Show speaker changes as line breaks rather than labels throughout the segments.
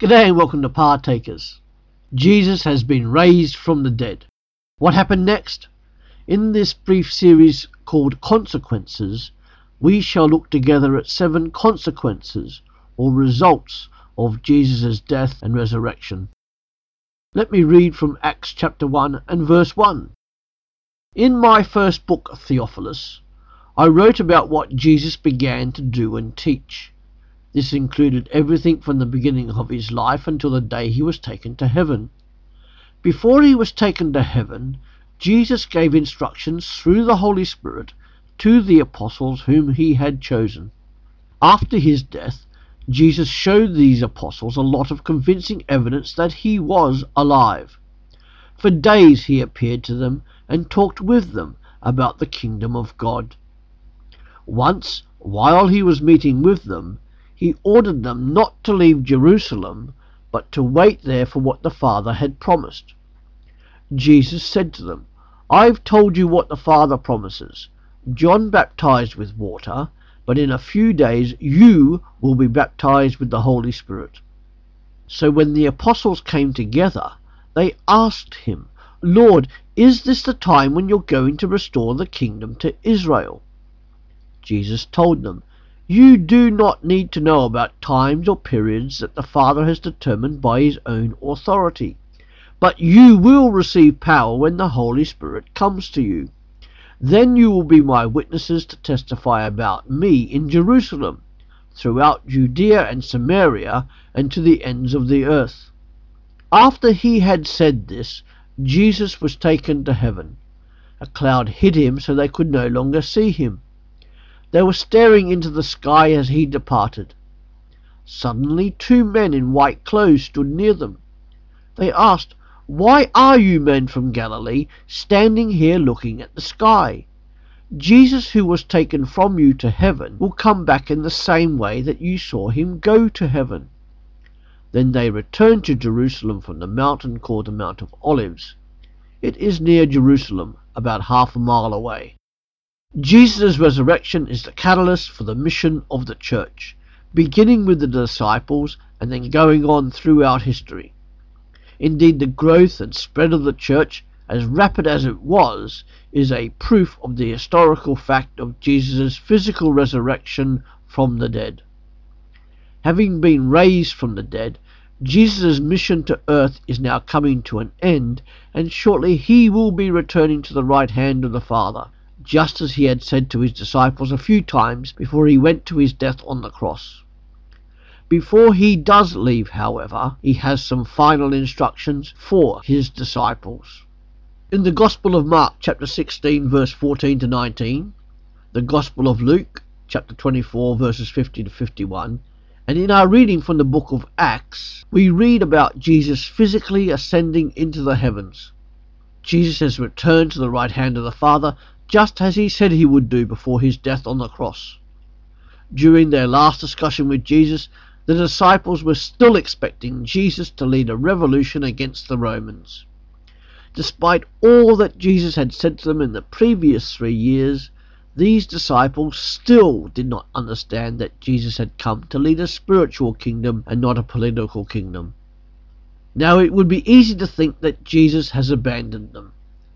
G'day and welcome to Partakers. Jesus has been raised from the dead. What happened next? In this brief series called Consequences, we shall look together at seven consequences or results of Jesus' death and resurrection. Let me read from Acts chapter 1 and verse 1. In my first book, Theophilus, I wrote about what Jesus began to do and teach. This included everything from the beginning of his life until the day he was taken to heaven. Before he was taken to heaven, Jesus gave instructions through the Holy Spirit to the apostles whom he had chosen. After his death, Jesus showed these apostles a lot of convincing evidence that he was alive. For days he appeared to them and talked with them about the kingdom of God. Once, while he was meeting with them, he ordered them not to leave Jerusalem, but to wait there for what the Father had promised. Jesus said to them, I've told you what the Father promises. John baptized with water, but in a few days you will be baptized with the Holy Spirit. So when the apostles came together, they asked him, Lord, is this the time when you're going to restore the kingdom to Israel? Jesus told them, You do not need to know about times or periods that the Father has determined by his own authority, but you will receive power when the Holy Spirit comes to you. Then you will be my witnesses to testify about me in Jerusalem, throughout Judea and Samaria, and to the ends of the earth. After he had said this, Jesus was taken to heaven. A cloud hid him so they could no longer see him. They were staring into the sky as he departed. Suddenly two men in white clothes stood near them. They asked, why are you men from Galilee standing here looking at the sky? Jesus, who was taken from you to heaven, will come back in the same way that you saw him go to heaven. Then they returned to Jerusalem from the mountain called the Mount of Olives. It is near Jerusalem, about half a mile away. Jesus' resurrection is the catalyst for the mission of the church, beginning with the disciples and then going on throughout history. Indeed, the growth and spread of the church, as rapid as it was, is a proof of the historical fact of Jesus' physical resurrection from the dead. Having been raised from the dead, Jesus' mission to earth is now coming to an end, and shortly he will be returning to the right hand of the Father, just as he had said to his disciples a few times before he went to his death on the cross. Before he does leave, however, he has some final instructions for his disciples. In the Gospel of Mark, chapter 16, verse 14 to 19, the Gospel of Luke, chapter 24, verses 50 to 51, and in our reading from the book of Acts, we read about Jesus physically ascending into the heavens. Jesus has returned to the right hand of the Father, just as he said he would do before his death on the cross. During their last discussion with Jesus, the disciples were still expecting Jesus to lead a revolution against the Romans. Despite all that Jesus had said to them in the previous three years, these disciples still did not understand that Jesus had come to lead a spiritual kingdom and not a political kingdom. Now it would be easy to think that Jesus has abandoned them.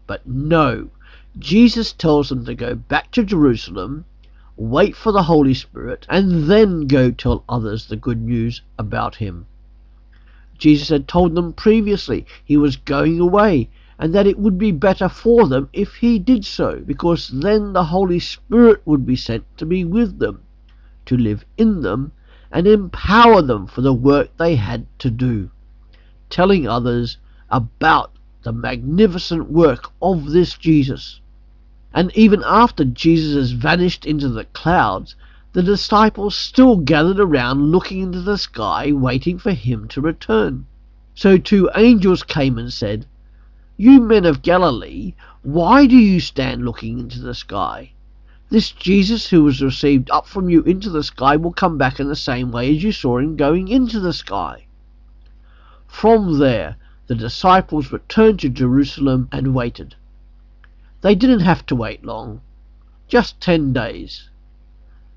But no, Jesus tells them to go back to Jerusalem wait for the Holy Spirit, and then go tell others the good news about him. Jesus had told them previously he was going away, and that it would be better for them if he did so, because then the Holy Spirit would be sent to be with them, to live in them, and empower them for the work they had to do, telling others about the magnificent work of this Jesus. And even after Jesus has vanished into the clouds, the disciples still gathered around looking into the sky, waiting for him to return. So two angels came and said, You men of Galilee, why do you stand looking into the sky? This Jesus who was received up from you into the sky will come back in the same way as you saw him going into the sky. From there, the disciples returned to Jerusalem and waited. They didn't have to wait long, just ten days.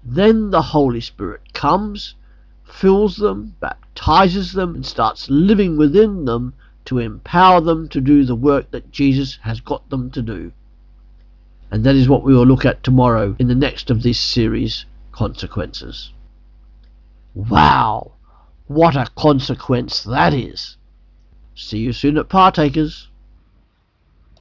Then the Holy Spirit comes, fills them, baptizes them, and starts living within them to empower them to do the work that Jesus has got them to do. And that is what we will look at tomorrow in the next of this series, Consequences. Wow! What a consequence that is! See you soon at Partakers.